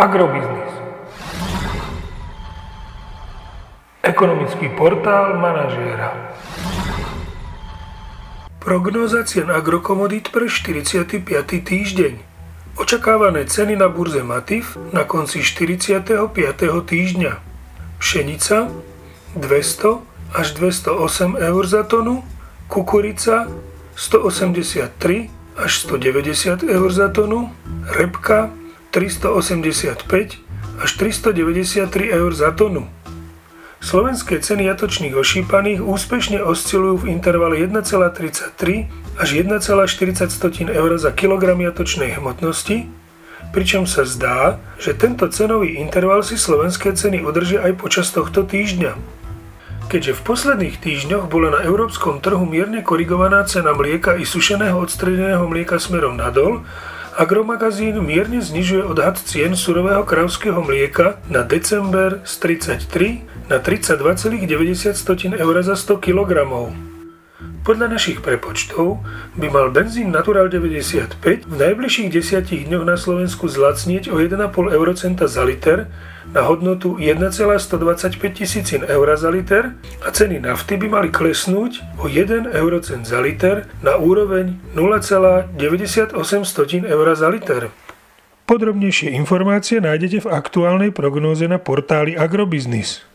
Agrobiznis. Ekonomický portál manažéra. Prognóza cien agrokomodít pre 45. týždeň. Očakávané ceny na burze Matif na konci 45. týždňa. Pšenica 200 až 208 eur za tonu, kukurica 183 až 190 eur za tonu, repka 385 až 393 eur za tonu. Slovenské ceny jatočných ošípaných úspešne oscilujú v intervale 1,33 až 1,40 eur za kilogram jatočnej hmotnosti, pričom sa zdá, že tento cenový interval si slovenské ceny udržia aj počas tohto týždňa. Keďže v posledných týždňoch bola na európskom trhu mierne korigovaná cena mlieka i sušeného odstredeného mlieka smerom nadol, Agromagazín mierne znižuje odhad cien surového kravského mlieka na december z 33 na 32,90 eur za 100 kg. Podľa našich prepočtov by mal benzín Natural 95 v najbližších desiatich dňoch na Slovensku zlacnieť o 1,5 eurocenta za liter na hodnotu 1,125 tisícin eur za liter a ceny nafty by mali klesnúť o 1 eurocent za liter na úroveň 0,98 eur za liter. Podrobnejšie informácie nájdete v aktuálnej prognóze na portáli Agrobiznis.